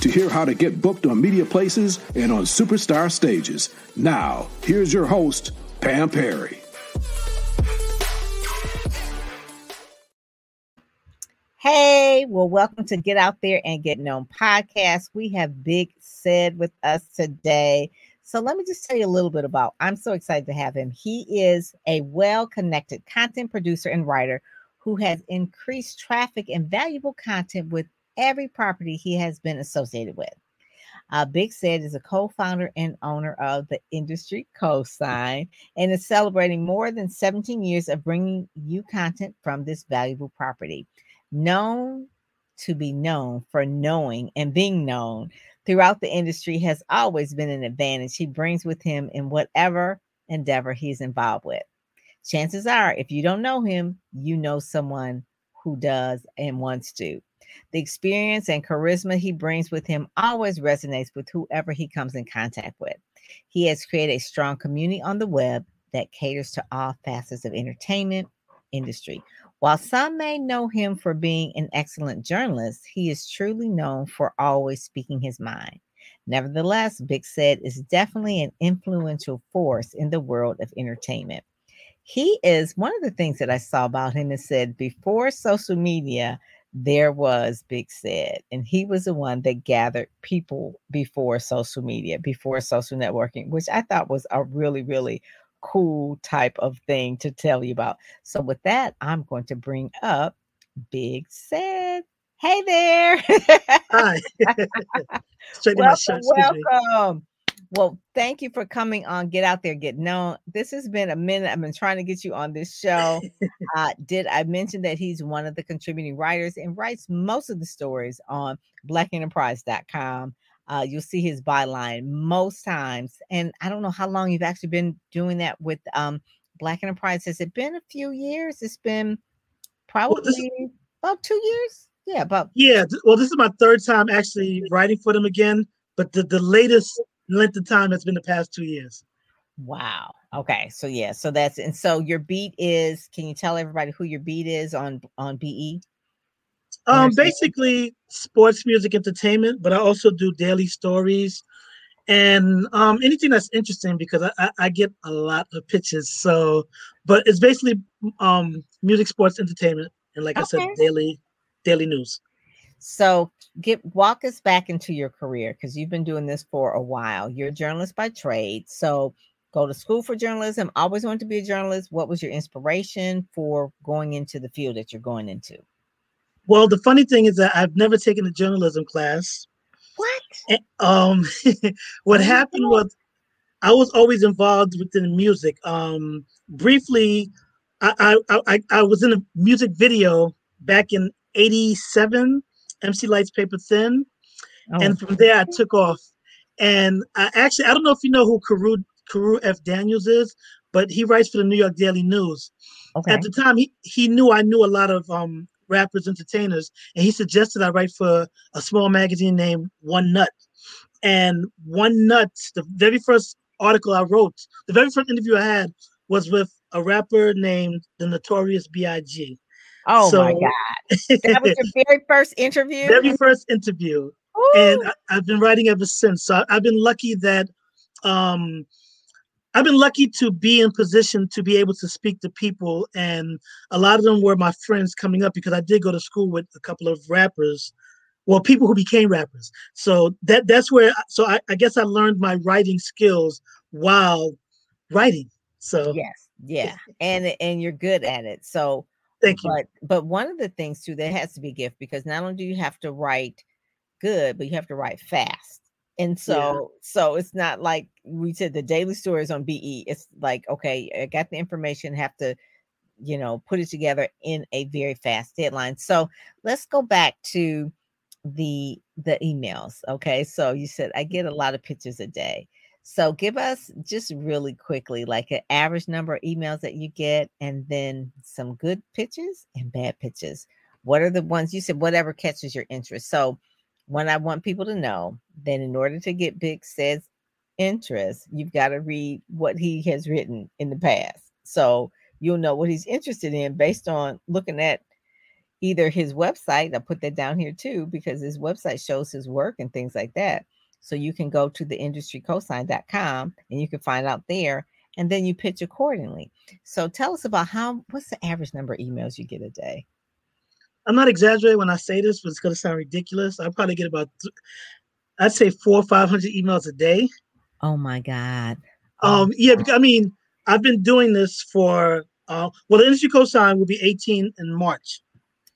to hear how to get booked on media places and on superstar stages. Now, here's your host, Pam Perry. Hey, well, welcome to Get Out There and Get Known podcast. We have Big Said with us today. So let me just tell you a little bit about. I'm so excited to have him. He is a well-connected content producer and writer who has increased traffic and valuable content with every property he has been associated with. Uh, Big Said is a co-founder and owner of the Industry Cosign and is celebrating more than 17 years of bringing you content from this valuable property. Known to be known for knowing and being known throughout the industry has always been an advantage he brings with him in whatever endeavor he's involved with. Chances are, if you don't know him, you know someone who does and wants to. The experience and charisma he brings with him always resonates with whoever he comes in contact with. He has created a strong community on the web that caters to all facets of entertainment industry. While some may know him for being an excellent journalist, he is truly known for always speaking his mind. Nevertheless, Big Said is definitely an influential force in the world of entertainment. He is one of the things that I saw about him is said before social media, there was Big Said, and he was the one that gathered people before social media, before social networking, which I thought was a really, really cool type of thing to tell you about. So, with that, I'm going to bring up Big Said. Hey there. Hi. welcome, welcome. Well, thank you for coming on. Get out there, get known. This has been a minute. I've been trying to get you on this show. uh, did I mention that he's one of the contributing writers and writes most of the stories on blackenterprise.com? Uh, you'll see his byline most times. And I don't know how long you've actually been doing that with um, Black Enterprise. Has it been a few years? It's been probably well, is, about two years. Yeah, about yeah. Well, this is my third time actually writing for them again, but the, the latest length of time that's been the past two years. Wow. Okay. So yeah. So that's and so your beat is. Can you tell everybody who your beat is on on BE? Um, basically sports, music, entertainment, but I also do daily stories and um anything that's interesting because I, I, I get a lot of pitches. So, but it's basically um music, sports, entertainment, and like okay. I said, daily daily news. So get walk us back into your career because you've been doing this for a while. You're a journalist by trade. So go to school for journalism, always wanted to be a journalist. What was your inspiration for going into the field that you're going into? Well, the funny thing is that I've never taken a journalism class. What? And, um, what happened was I was always involved within music. Um, briefly, I, I, I, I was in a music video back in 87 MC Lyte's Paper Thin. Oh. And from there, I took off. And I actually, I don't know if you know who Carew, Carew F. Daniels is, but he writes for the New York Daily News. Okay. At the time, he, he knew I knew a lot of um, rappers, entertainers, and he suggested I write for a small magazine named One Nut. And One Nut, the very first article I wrote, the very first interview I had was with a rapper named the Notorious B.I.G. Oh so, my God. That was your very first interview? Very first interview. Ooh. And I, have been writing ever since. So I, have been lucky that um, I've been lucky to be in position to be able to speak to people. And a lot of them were my friends coming up because I did go to school with a couple of rappers. Well, people who became rappers. So that that's where so I, I guess I learned my writing skills while writing. So yes, yeah. And and you're good at it. So Thank you. But but one of the things too that has to be a gift because not only do you have to write good, but you have to write fast. And so yeah. so it's not like we said the daily stories on BE. It's like okay, I got the information, have to you know put it together in a very fast deadline. So let's go back to the the emails. Okay, so you said I get a lot of pictures a day. So give us just really quickly, like an average number of emails that you get, and then some good pitches and bad pitches. What are the ones you said, whatever catches your interest? So when I want people to know that in order to get Big Said's interest, you've got to read what he has written in the past. So you'll know what he's interested in based on looking at either his website. I put that down here too, because his website shows his work and things like that. So you can go to the industrycosign.com and you can find out there and then you pitch accordingly. So tell us about how what's the average number of emails you get a day? I'm not exaggerating when I say this, but it's going to sound ridiculous. I probably get about, I'd say four or 500 emails a day. Oh my God. Um, yeah, because, I mean, I've been doing this for, uh, well, the industry cosign will be 18 in March.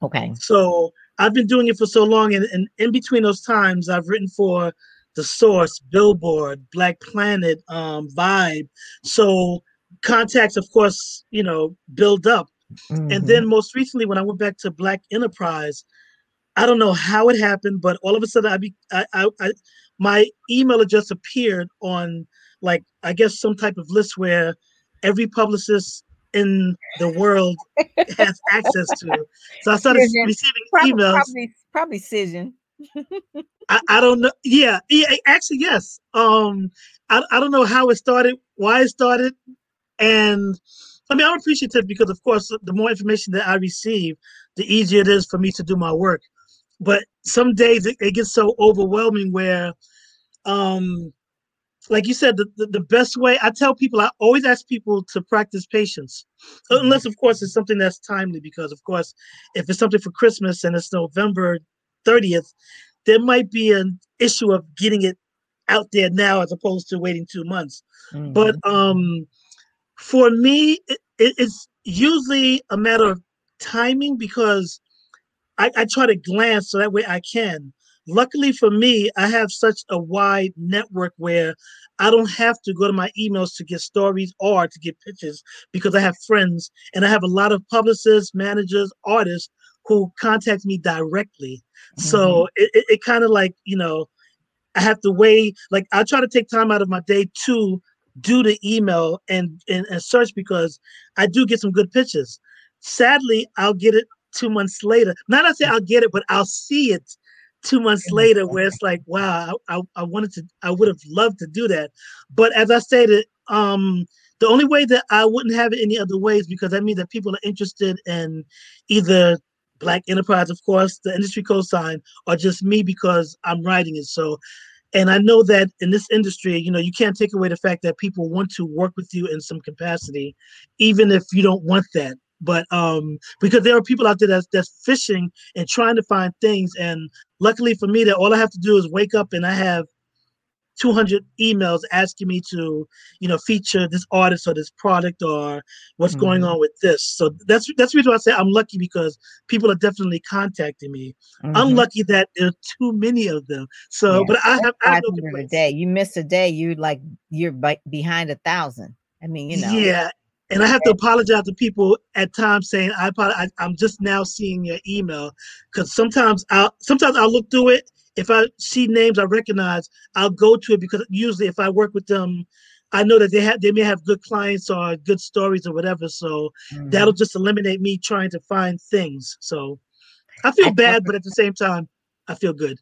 Okay. So I've been doing it for so long. And, and in between those times, I've written for The Source, Billboard, Black Planet, um, Vibe. So contacts, of course, you know, build up. Mm-hmm. And then most recently, when I went back to Black Enterprise, I don't know how it happened, but all of a sudden, I, be, I, I, I my email address appeared on like I guess some type of list where every publicist in the world has access to. So I started receiving probably, emails. Probably, probably Cision. I, I don't know. Yeah, yeah, actually, yes. Um, I, I don't know how it started, why it started, and I mean, I'm appreciative because, of course, the more information that I receive, the easier it is for me to do my work. But some days it, it gets so overwhelming where, um, like you said, the, the, the, best way I tell people, I always ask people to practice patience, mm-hmm. unless, of course, it's something that's timely. Because, of course, if it's something for Christmas and it's November 30th, there might be an issue of getting it out there now as opposed to waiting two months. Mm-hmm. But um, for me, it, it's usually a matter of timing because I, I try to glance so that way I can. Luckily for me, I have such a wide network where I don't have to go to my emails to get stories or to get pitches because I have friends and I have a lot of publicists, managers, artists who contact me directly. Mm-hmm. So it, it, it kind of like, you know, I have to weigh, like, I try to take time out of my day to do the email and, and, and search because I do get some good pitches. Sadly, I'll get it two months later. Not I say I'll get it, but I'll see it two months later where it's like, wow, I, I wanted to, I would have loved to do that. But as I stated, um, the only way that I wouldn't have it any other way is because that means that people are interested in either Black Enterprise, of course, the industry cosign, or just me because I'm writing it. So and I know that in this industry, you know, you can't take away the fact that people want to work with you in some capacity, even if you don't want that. But um, because there are people out there that's that's fishing and trying to find things, and luckily for me, that all I have to do is wake up and I have 200 emails asking me to, you know, feature this artist or this product or what's mm-hmm. going on with this. So that's that's the reason why I say I'm lucky because people are definitely contacting me. Mm-hmm. I'm lucky that there are too many of them. So, yeah. but I have, I have no a day. You miss a day, you like you're behind a thousand. I mean, you know. Yeah, and I have to apologize to people at times saying I, I am just now seeing your email because sometimes I sometimes I'll look through it if I see names I recognize, I'll go to it because usually if I work with them, I know that they have they may have good clients or good stories or whatever. So mm-hmm. that'll just eliminate me trying to find things. So I feel I bad, but at the same time, I feel good.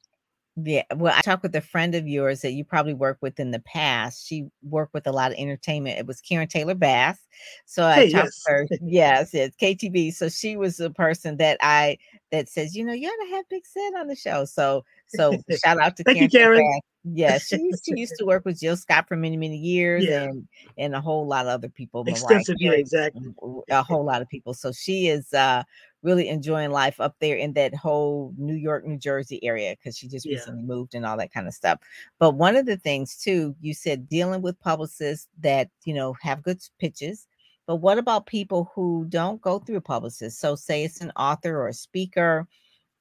Yeah, well, I talked with a friend of yours that you probably worked with in the past. She worked with a lot of entertainment. It was Karen Taylor Bass. So I hey, talked yes. to her. Yes, it's KTB. So she was the person that I that says, you know, you ought to have Big Said on the show. So so shout out to Thank Karen. You, Karen. Yeah, she, she used to work with Jill Scott for many, many years yeah. and and a whole lot of other people. Extensive, yeah, exactly. A whole lot of people. So she is uh really enjoying life up there in that whole New York, New Jersey area because she just yeah. recently moved and all that kind of stuff. But one of the things too, you said dealing with publicists that you know have good pitches. But what about people who don't go through publicists? So, say it's an author or a speaker,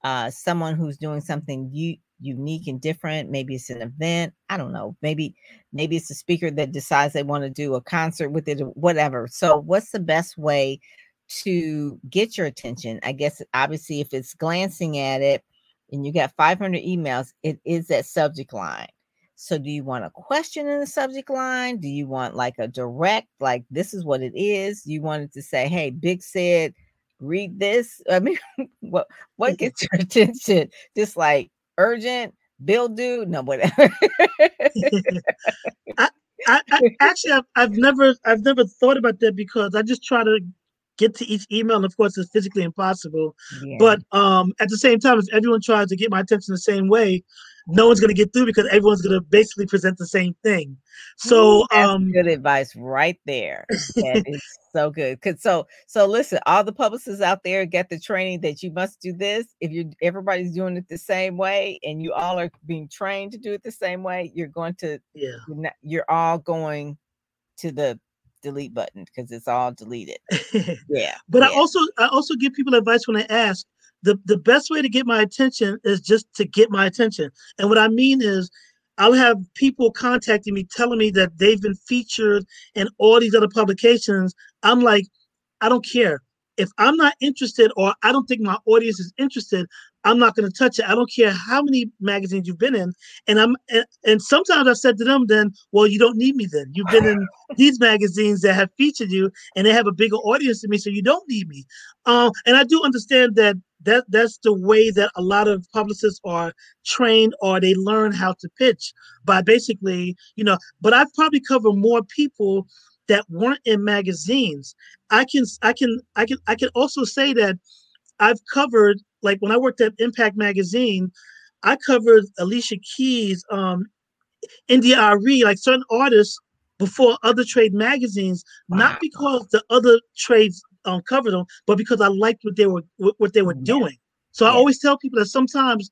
uh, someone who's doing something u- unique and different. Maybe it's an event. I don't know. Maybe maybe it's a speaker that decides they want to do a concert with it whatever. So, what's the best way to get your attention. I guess obviously if it's glancing at it and you got 500 emails, it is that subject line. So, do you want a question in the subject line? Do you want like a direct, like this is what it is? You wanted to say, "Hey, Big said, read this." I mean, what what gets your attention? Just like urgent, bill due, no whatever. I, I, I, actually, I've, I've never, I've never thought about that because I just try to get to each email, and of course, it's physically impossible. Yeah. But um, at the same time, if everyone tries to get my attention the same way, no one's going to get through because everyone's going to basically present the same thing. So, um, good advice right there. That is so good. Cause so, so listen, all the publicists out there get the training that you must do this. If you everybody's doing it the same way, and you all are being trained to do it the same way, you're going to, yeah, you're, not, you're all going to the delete button because it's all deleted. yeah. But yeah. I also I also give people advice when I ask the, the best way to get my attention is just to get my attention. And what I mean is, I'll have people contacting me telling me that they've been featured in all these other publications. I'm like, I don't care. If I'm not interested or I don't think my audience is interested, I'm not going to touch it. I don't care how many magazines you've been in. And I'm and, and sometimes I've said to them, then, well, you don't need me then. You've been in these magazines that have featured you and they have a bigger audience than me, so you don't need me. Um, and I do understand that that that's the way that a lot of publicists are trained or they learn how to pitch by basically, you know, but I've probably covered more people that weren't in magazines. I can I can I can I can also say that I've covered like when I worked at Impact Magazine, I covered Alicia Keys, um, India.Arie, like certain artists before other trade magazines, wow. not because the other trades um, covered them, but because I liked what they were what they were doing. So yeah. I always tell people that sometimes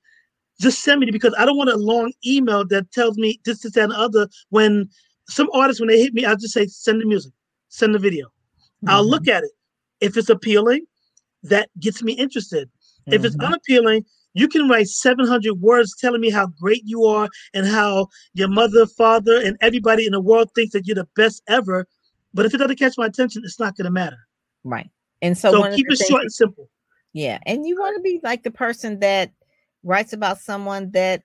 just send me because I don't want a long email that tells me this, this, and other. When some artists, when they hit me, I'll just say, send the music, send the video. Mm-hmm. I'll look at it. If it's appealing, that gets me interested. Mm-hmm. If it's mm-hmm. unappealing, you can write 700 words telling me how great you are and how your mother, father, and everybody in the world thinks that you're the best ever. But if it doesn't catch my attention, it's not going to matter. Right. And so, so keep it short and simple. Yeah. And you want to be like the person that writes about someone that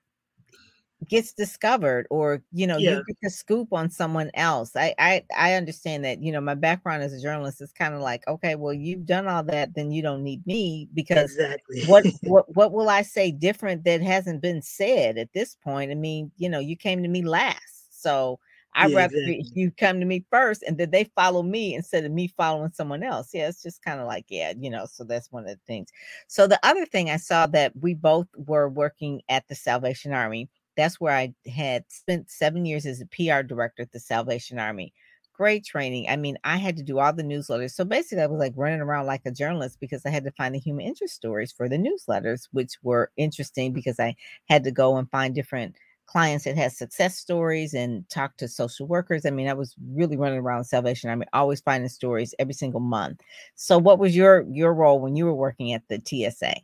gets discovered or you know yeah. you get the scoop on someone else I, I i understand that you know my background as a journalist is kind of like okay well you've done all that then you don't need me because exactly what what what will i say different that hasn't been said at this point i mean you know you came to me last so I'd yeah, rather exactly. you come to me first and then they follow me instead of me following someone else. Yeah, it's just kind of like, yeah, you know, so that's one of the things. So the other thing I saw that we both were working at the Salvation Army. That's where I had spent seven years as a PR director at the Salvation Army. Great training. I mean, I had to do all the newsletters. So basically, I was like running around like a journalist because I had to find the human interest stories for the newsletters, which were interesting because I had to go and find different clients that had success stories and talk to social workers. I mean, I was really running around Salvation Army, always finding stories every single month. So, what was your your role when you were working at the TSA?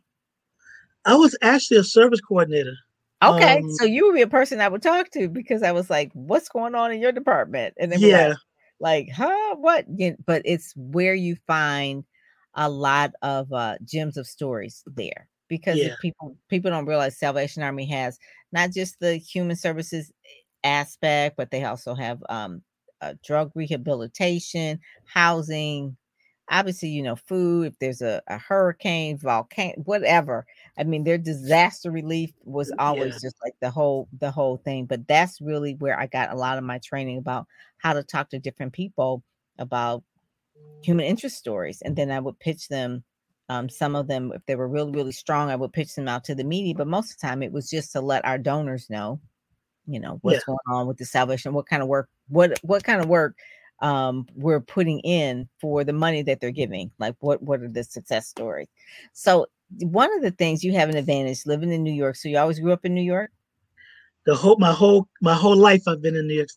I was actually a service coordinator. Okay, um, so you would be a person I would talk to because I was like, "What's going on in your department?" And then yeah, like, like, huh, what? but it's where you find a lot of uh, gems of stories there because yeah. people people don't realize Salvation Army has not just the human services aspect, but they also have um, uh, drug rehabilitation, housing, obviously, you know, food. If there's a, a hurricane, volcano, whatever. I mean, their disaster relief was always yeah. just like the whole the whole thing. But that's really where I got a lot of my training about how to talk to different people about human interest stories, and then I would pitch them um, some of them, if they were really, really strong, I would pitch them out to the media. But most of the time, it was just to let our donors know, you know, what's yeah. going on with the salvation, what kind of work, what what kind of work um, we're putting in for the money that they're giving. Like, what what are the success stories? So, one of the things you have an advantage living in New York. So, you always grew up in New York the whole my whole my whole life I've been in New York,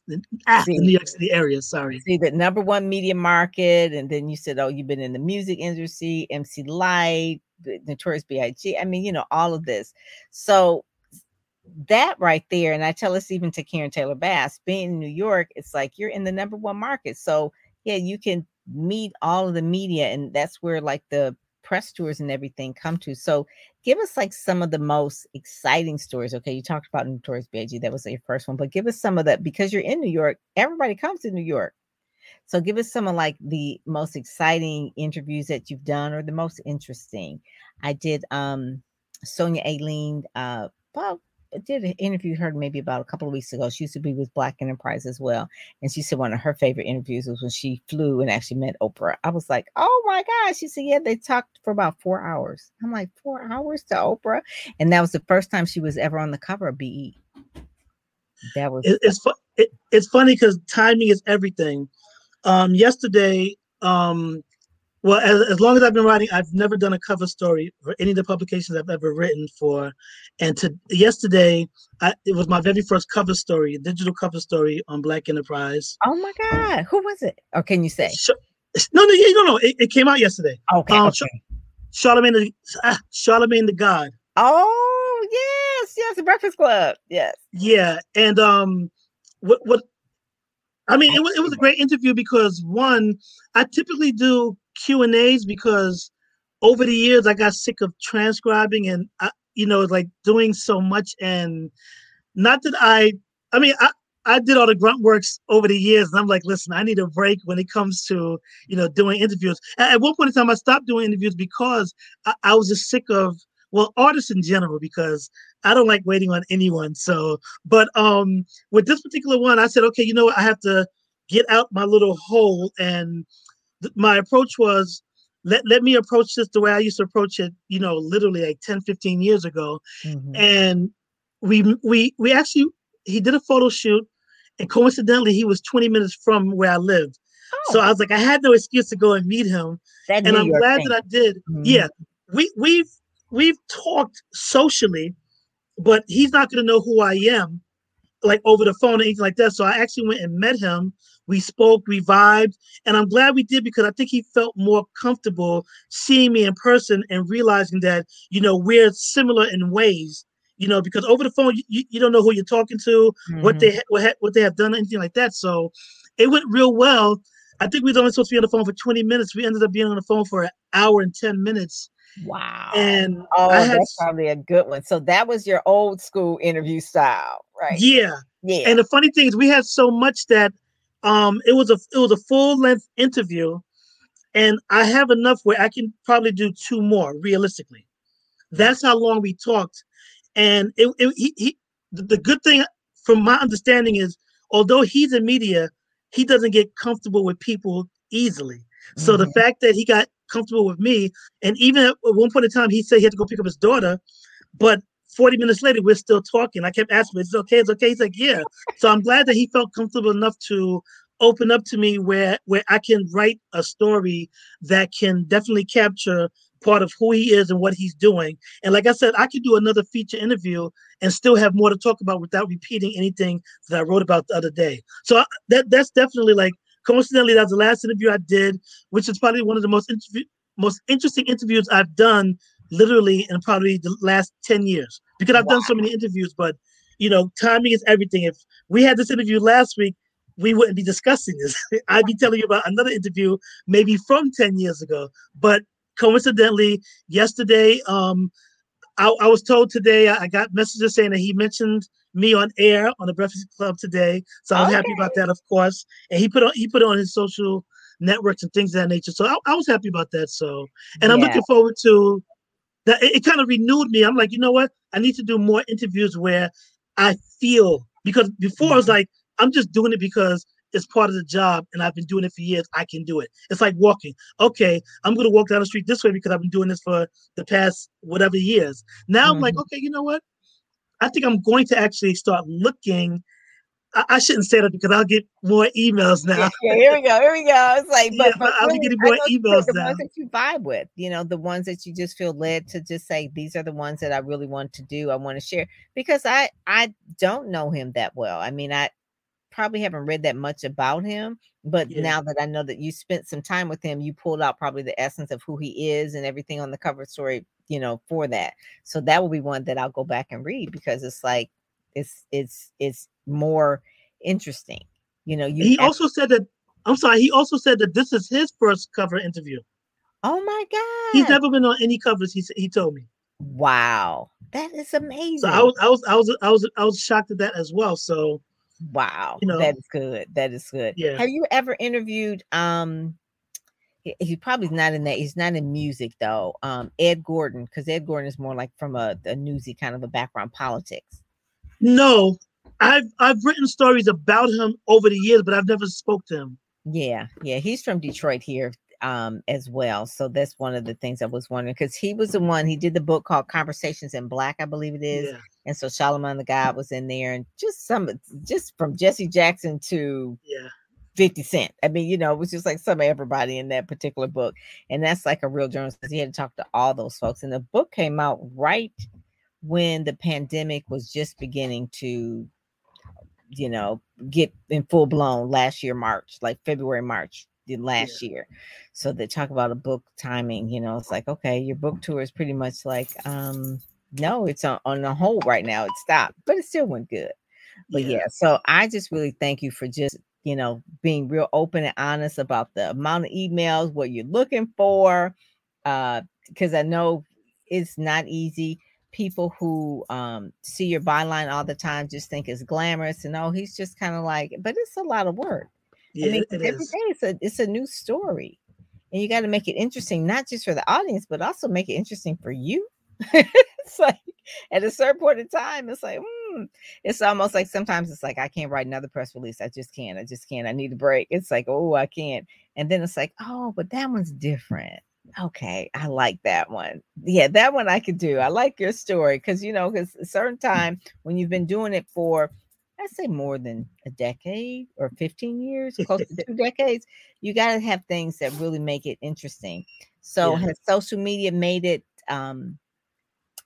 ah, the New York City area. Sorry. See the number one media market, and then you said, oh, you've been in the music industry, MC Lyte, Notorious B.I.G. I mean, you know, all of this. So that right there, and I tell us even to Karen Taylor Bass, being in New York, it's like you're in the number one market. So yeah, you can meet all of the media, and that's where like the press tours and everything come to. So give us like some of the most exciting stories. Okay, you talked about Notorious B.I.G. That was your first one, but give us some of that because you're in New York. Everybody comes to New York. So give us some of like the most exciting interviews that you've done or the most interesting. I did um Sonia Alleyne uh about did an interview her maybe about a couple of weeks ago. She used to be with Black Enterprise as well. And she said one of her favorite interviews was when she flew and actually met Oprah. I was like, oh my gosh. She said, yeah, they talked for about four hours. I'm like, four hours to Oprah? And that was the first time she was ever on the cover of BE. That was it, it's it, it's funny because timing is everything. Um, yesterday, um, well, as, as long as I've been writing, I've never done a cover story for any of the publications I've ever written for. And to yesterday, I, it was my very first cover story, a digital cover story on Black Enterprise. Oh my God, who was it? Or can you say? no, no, no, no. It, it came out yesterday. Okay. Um, okay. Charlamagne, the, ah, Charlamagne the God. Oh yes, yes, the Breakfast Club. Yes. Yeah, and um, what what I mean, it was, it was a great interview because one, I typically do Q and A's because over the years I got sick of transcribing and I, you know like doing so much and not that I I mean I I did all the grunt works over the years and I'm like listen I need a break when it comes to you know doing interviews. At, one point in time I stopped doing interviews because I, I was just sick of well artists in general because I don't like waiting on anyone so but um with this particular one I said okay you know what? I have to get out my little hole and my approach was let, let me approach this the way I used to approach it, you know, literally like 10, 15 years ago. Mm-hmm. And we we we actually he did a photo shoot and coincidentally he was 20 minutes from where I lived. Oh. So I was like, I had no excuse to go and meet him. That and I'm glad thing. that I did. Mm-hmm. Yeah. We we've we've talked socially, but he's not gonna know who I am like over the phone or anything like that. So I actually went and met him we spoke, we vibed, and I'm glad we did because I think he felt more comfortable seeing me in person and realizing that you know we're similar in ways. You know, because over the phone you, you don't know who you're talking to, mm-hmm. what they what, what they have done, anything like that. So it went real well. I think we was only supposed to be on the phone for 20 minutes. We ended up being on the phone for an hour and 10 minutes. Wow. And oh, had, that's probably a good one. So that was your old school interview style, right? Yeah. Yeah. And the funny thing is we had so much that um, it was a it was a full length interview, and I have enough where I can probably do two more realistically. That's how long we talked, and it, it he, he the good thing from my understanding is although he's in media, he doesn't get comfortable with people easily. Mm-hmm. So the mm-hmm. fact that he got comfortable with me, and even at one point in time, he said he had to go pick up his daughter, but 40 minutes later, we're still talking. I kept asking him, it's okay, it's okay. He's like, yeah. So I'm glad that he felt comfortable enough to open up to me where where I can write a story that can definitely capture part of who he is and what he's doing. And like I said, I could do another feature interview and still have more to talk about without repeating anything that I wrote about the other day. So I, that that's definitely like coincidentally that's the last interview I did, which is probably one of the most interview most interesting interviews I've done literally in probably the last 10 years because I've wow. done so many interviews, but you know, timing is everything. If we had this interview last week, we wouldn't be discussing this. I'd be telling you about another interview maybe from 10 years ago. But coincidentally, yesterday, um, I, I was told today, I got messages saying that he mentioned me on air on the Breakfast Club today. So I was okay. happy about that, of course. And he put on he put on his social networks and things of that nature. So I, I was happy about that. So and I'm looking forward to that it, it kind of renewed me. I'm like, you know what? I need to do more interviews where I feel because before. I was mm-hmm. like, I'm just doing it because it's part of the job and I've been doing it for years. I can do it. It's like walking. Okay, I'm gonna walk down the street this way because I've been doing this for the past whatever years. Now mm-hmm. I'm like, mm-hmm. okay, you know what? I think I'm going to actually start looking I, I, shouldn't say that because I'll get more emails now. Yeah, here we go. Here we go. It's like, but, yeah, but I'll be getting more emails the now. ones that you vibe with, you know, the ones that you just feel led to just say, these are the ones that I really want to do. I want to share because I I don't know him that well. I mean, I probably haven't read that much about him, but yeah. now that I know that you spent some time with him, you pulled out probably the essence of who he is and everything on the cover story, you know, for that. So that will be one that I'll go back and read because it's like it's it's it's more interesting. You know, you he also said that I'm sorry, he also said that this is his first cover interview. Oh my god! He's never been on any covers. He he told me. Wow, that is amazing. So I was I was I was I was I was shocked at that as well. So wow, you know, that is good. That is good. Yeah. Have you ever interviewed um he, he probably not in that. He's not in music though. Um, Ed Gordon, because Ed Gordon is more like from a, a newsy kind of a background, politics. No, I've I've written stories about him over the years, but I've never spoke to him. Yeah, yeah, he's from Detroit here um as well. So that's one of the things I was wondering because he was the one he did the book called Conversations in Black, I believe it is. Yeah. And so Charlamagne the God was in there, and just some just from Jesse Jackson to Yeah. 50 Cent. I mean, you know, it was just like some of everybody in that particular book. And that's like a real journalist because he had to talk to all those folks. And the book came out right when the pandemic was just beginning to, you know, get in full blown last year, March, like February, March last yeah. year. So they talk about a book timing, you know, it's like, okay, your book tour is pretty much like, um, no, it's on, on a hold right now. It stopped, but it still went good. But yeah. yeah, so I just really thank you for just you know, being real open and honest about the amount of emails, what you're looking for. Uh, because I know it's not easy. People who um see your byline all the time just think it's glamorous and oh, he's just kind of like, but it's a lot of work. Yeah, I mean, it every is. day it's a it's a new story. And you got to make it interesting, not just for the audience, but also make it interesting for you. it's like at a certain point in time, it's like, mm, it's almost like sometimes it's like I can't write another press release. I just can't. I just can't. I need a break. It's like, oh, I can't. And then it's like, oh, but that one's different. Okay, I like that one. Yeah, that one I could do. I like your story because you know, because a certain time when you've been doing it for I'd say more than a decade or 15 years, close to two decades, you got to have things that really make it interesting. So yeah. has social media made it um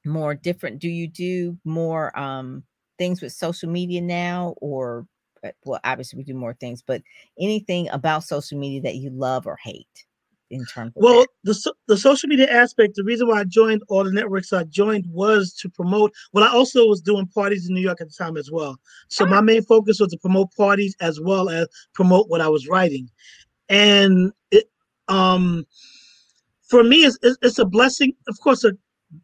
more different? Do you do more um things with social media now or uh, well obviously we do more things but anything about social media that you love or hate in terms well that? the, the social media aspect the reason why i joined all the networks i joined was to promote well i also was doing parties in new york at the time as well so ah. my main focus was to promote parties as well as promote what i was writing and it um for me it's, it's a blessing of course a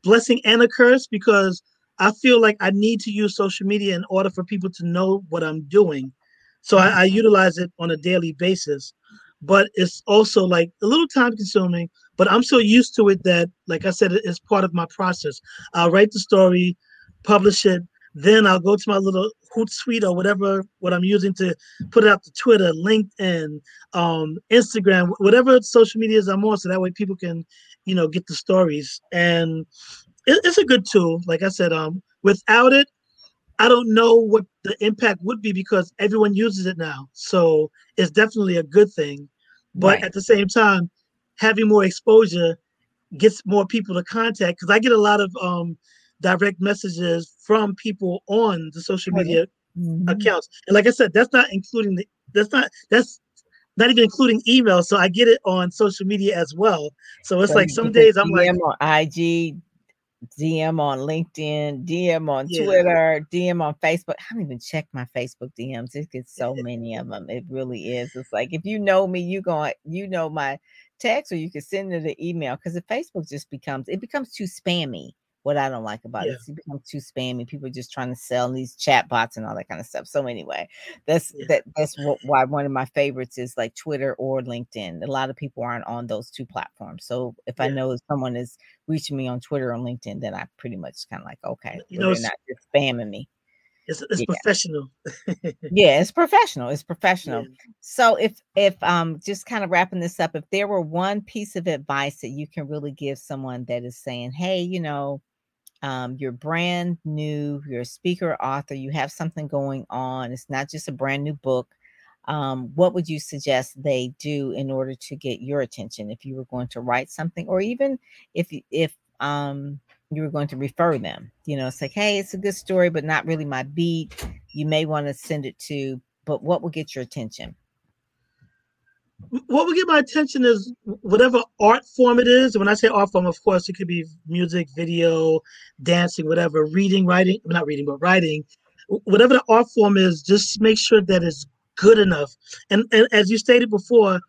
blessing and a curse because I feel like I need to use social media in order for people to know what I'm doing. So I, I utilize it on a daily basis. But it's also like a little time consuming, but I'm so used to it that, like I said, it's part of my process. I'll write the story, publish it, then I'll go to my little Hootsuite or whatever what I'm using to put it out to Twitter, LinkedIn, um, Instagram, whatever social medias I'm on, so that way people can, you know, get the stories. And it, it's a good tool. Like I said, um, without it, I don't know what the impact would be because everyone uses it now. So it's definitely a good thing. But right. at the same time, having more exposure gets more people to contact because I get a lot of um, direct messages from people on the social media mm-hmm. accounts. And like I said, that's not including the that's not that's not even including email. So I get it on social media as well. So it's so like some days I'm DM like on IG, DM on LinkedIn, DM on yeah. Twitter, DM on Facebook. I don't even check my Facebook DMs. It gets so many of them. It really is. It's like if you know me, you going you know my text, or you can send it an email because the Facebook just becomes it becomes too spammy what I don't like about yeah. it. It's become too spammy. People are just trying to sell these chat bots and all that kind of stuff. So anyway, that's yeah. that that's what, why one of my favorites is like Twitter or LinkedIn. A lot of people aren't on those two platforms. So if yeah. I know someone is reaching me on Twitter or LinkedIn, then I pretty much kind of like, okay, you know, they're not just spamming me. It's, it's professional. yeah, it's professional. It's professional. So if if um just kind of wrapping this up, if there were one piece of advice that you can really give someone that is saying, hey, you know, um, you're brand new, you're a speaker, author, you have something going on. It's not just a brand new book. Um, what would you suggest they do in order to get your attention if you were going to write something, or even if if um, you were going to refer them? You know, it's like, hey, it's a good story, but not really my beat. You may want to send it to, but what will get your attention? What would get my attention is whatever art form it is. When I say art form, of course, it could be music, video, dancing, whatever, reading, writing, not reading, but writing. Whatever the art form is, just make sure that it's good enough. And, and as you stated before,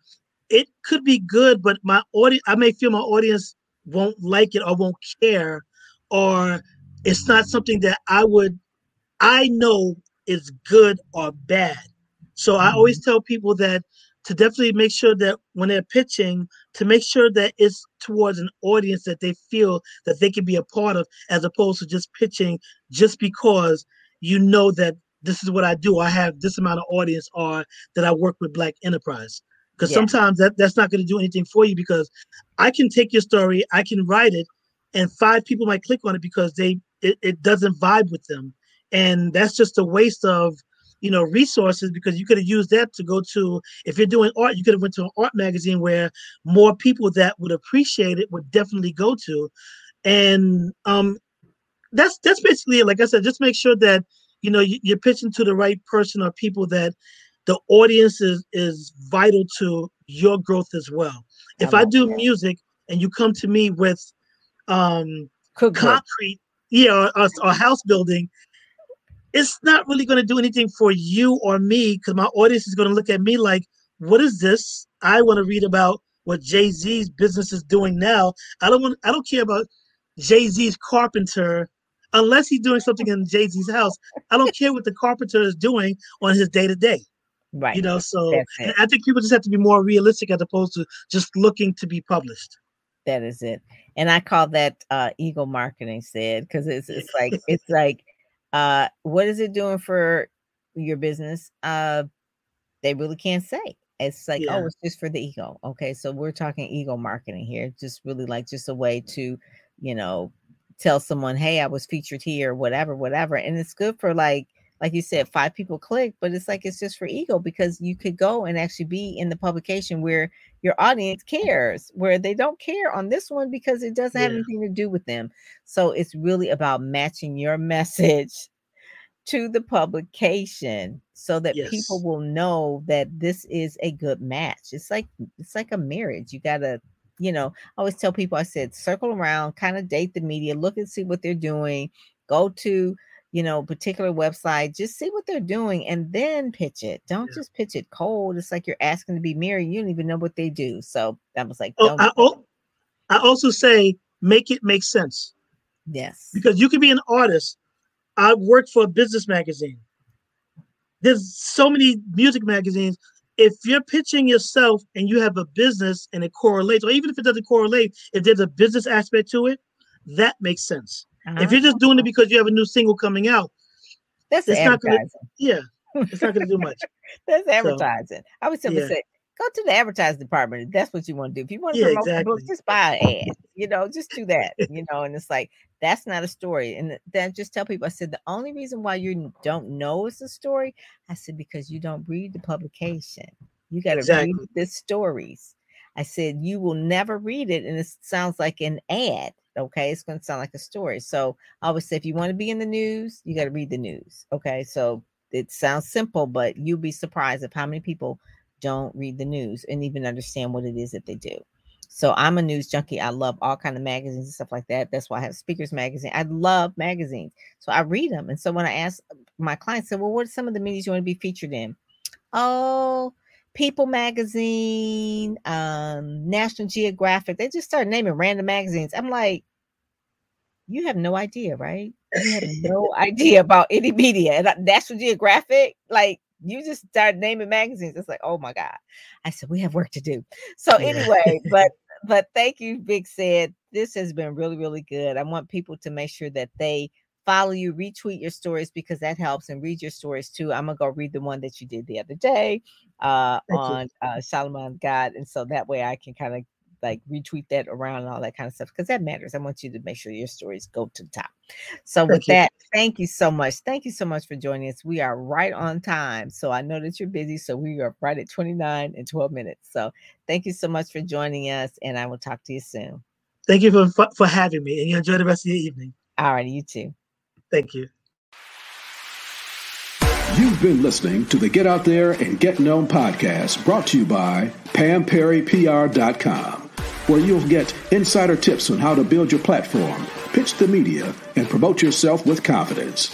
it could be good, but my audience, I may feel my audience won't like it or won't care, or it's not something that I would, I know is good or bad. So I always mm-hmm. tell people that to definitely make sure that when they're pitching, to make sure that it's towards an audience that they feel that they can be a part of, as opposed to just pitching just because you know that this is what I do. I have this amount of audience, or that I work with Black Enterprise. Because yeah. sometimes that, that's not going to do anything for you because I can take your story, I can write it, and five people might click on it because they it, it doesn't vibe with them. And that's just a waste of you know resources because you could have used that to go to if you're doing art you could have went to an art magazine where more people that would appreciate it would definitely go to and um that's that's basically it like i said just make sure that you know you're pitching to the right person or people that the audience is is vital to your growth as well. If I do that. music and you come to me with um concrete, yeah, or, or house building, it's not really going to do anything for you or me because my audience is going to look at me like, what is this? I want to read about what Jay Z's business is doing now. I don't want. I don't care about Jay Z's carpenter unless he's doing something in Jay Z's house. I don't care what the carpenter is doing on his day to day. Right. You know, so I think people just have to be more realistic as opposed to just looking to be published. That is it. And I call that uh ego marketing said because it's it's like it's like uh what is it doing for your business? Uh they really can't say. It's like, oh, yeah. oh, it's just for the ego. Okay, so we're talking ego marketing here, just really like just a way to, you know, tell someone, hey, I was featured here, whatever, whatever. And it's good for like like you said, five people click, but it's like it's just for ego because you could go and actually be in the publication where your audience cares, where they don't care on this one because it doesn't yeah. have anything to do with them. So it's really about matching your message to the publication so that yes. people will know that this is a good match. It's like it's like a marriage. You gotta, you know, I always tell people I said circle around, kind of date the media, look and see what they're doing, go to you know, particular website, just see what they're doing and then pitch it. Don't yeah. just pitch it cold. It's like you're asking to be married. You don't even know what they do. So that was like, oh, I, oh, I also say make it make sense. Yes. Because you can be an artist. I worked for a business magazine. There's so many music magazines. If you're pitching yourself and you have a business and it correlates, or even if it doesn't correlate, if there's a business aspect to it, that makes sense. Uh-huh. If you're just doing it because you have a new single coming out, that's it's not gonna, yeah, it's not gonna do much. that's advertising. So, I would simply yeah. say go to the advertising department. If that's what you want to do. If you want to yeah, promote exactly. book, just buy an ad. You know, just do that. you know, and it's like that's not a story. And then just tell people. I said the only reason why you don't know it's a story. I said because you don't read the publication. You got to exactly. read the stories. I said you will never read it, and it sounds like an ad. Okay, it's going to sound like a story. So I always say, if you want to be in the news, you got to read the news. Okay, so it sounds simple, but you'll be surprised of how many people don't read the news and even understand what it is that they do. So I'm a news junkie. I love all kind of magazines and stuff like that. That's why I have Speakers Magazine. I love magazines, so I read them. And so when I ask my clients, said, "Well, what are some of the medias you want to be featured in?" Oh, People Magazine, um, National Geographic. They just start naming random magazines. I'm like, you have no idea, right? You have no idea about any media. And National Geographic, like you just start naming magazines. It's like, oh my God. I said, we have work to do. So anyway, but but thank you, Big Said. This has been really, really good. I want people to make sure that they follow you, retweet your stories because that helps, and read your stories too. I'm gonna go read the one that you did the other day uh, on uh, Solomon God, and so that way I can kind of like retweet that around and all that kind of stuff because that matters. I want you to make sure your stories go to the top. So thank with you. that, thank you so much. Thank you so much for joining us. We are right on time. So I know that you're busy. So we are right at 29 and 12 minutes. So thank you so much for joining us, and I will talk to you soon. Thank you for for having me, and you enjoy the rest of your evening. All right, you too. Thank you. You've been listening to the Get Out There and Get Known podcast brought to you by PamPerryPR.com, where you'll get insider tips on how to build your platform, pitch the media, and promote yourself with confidence.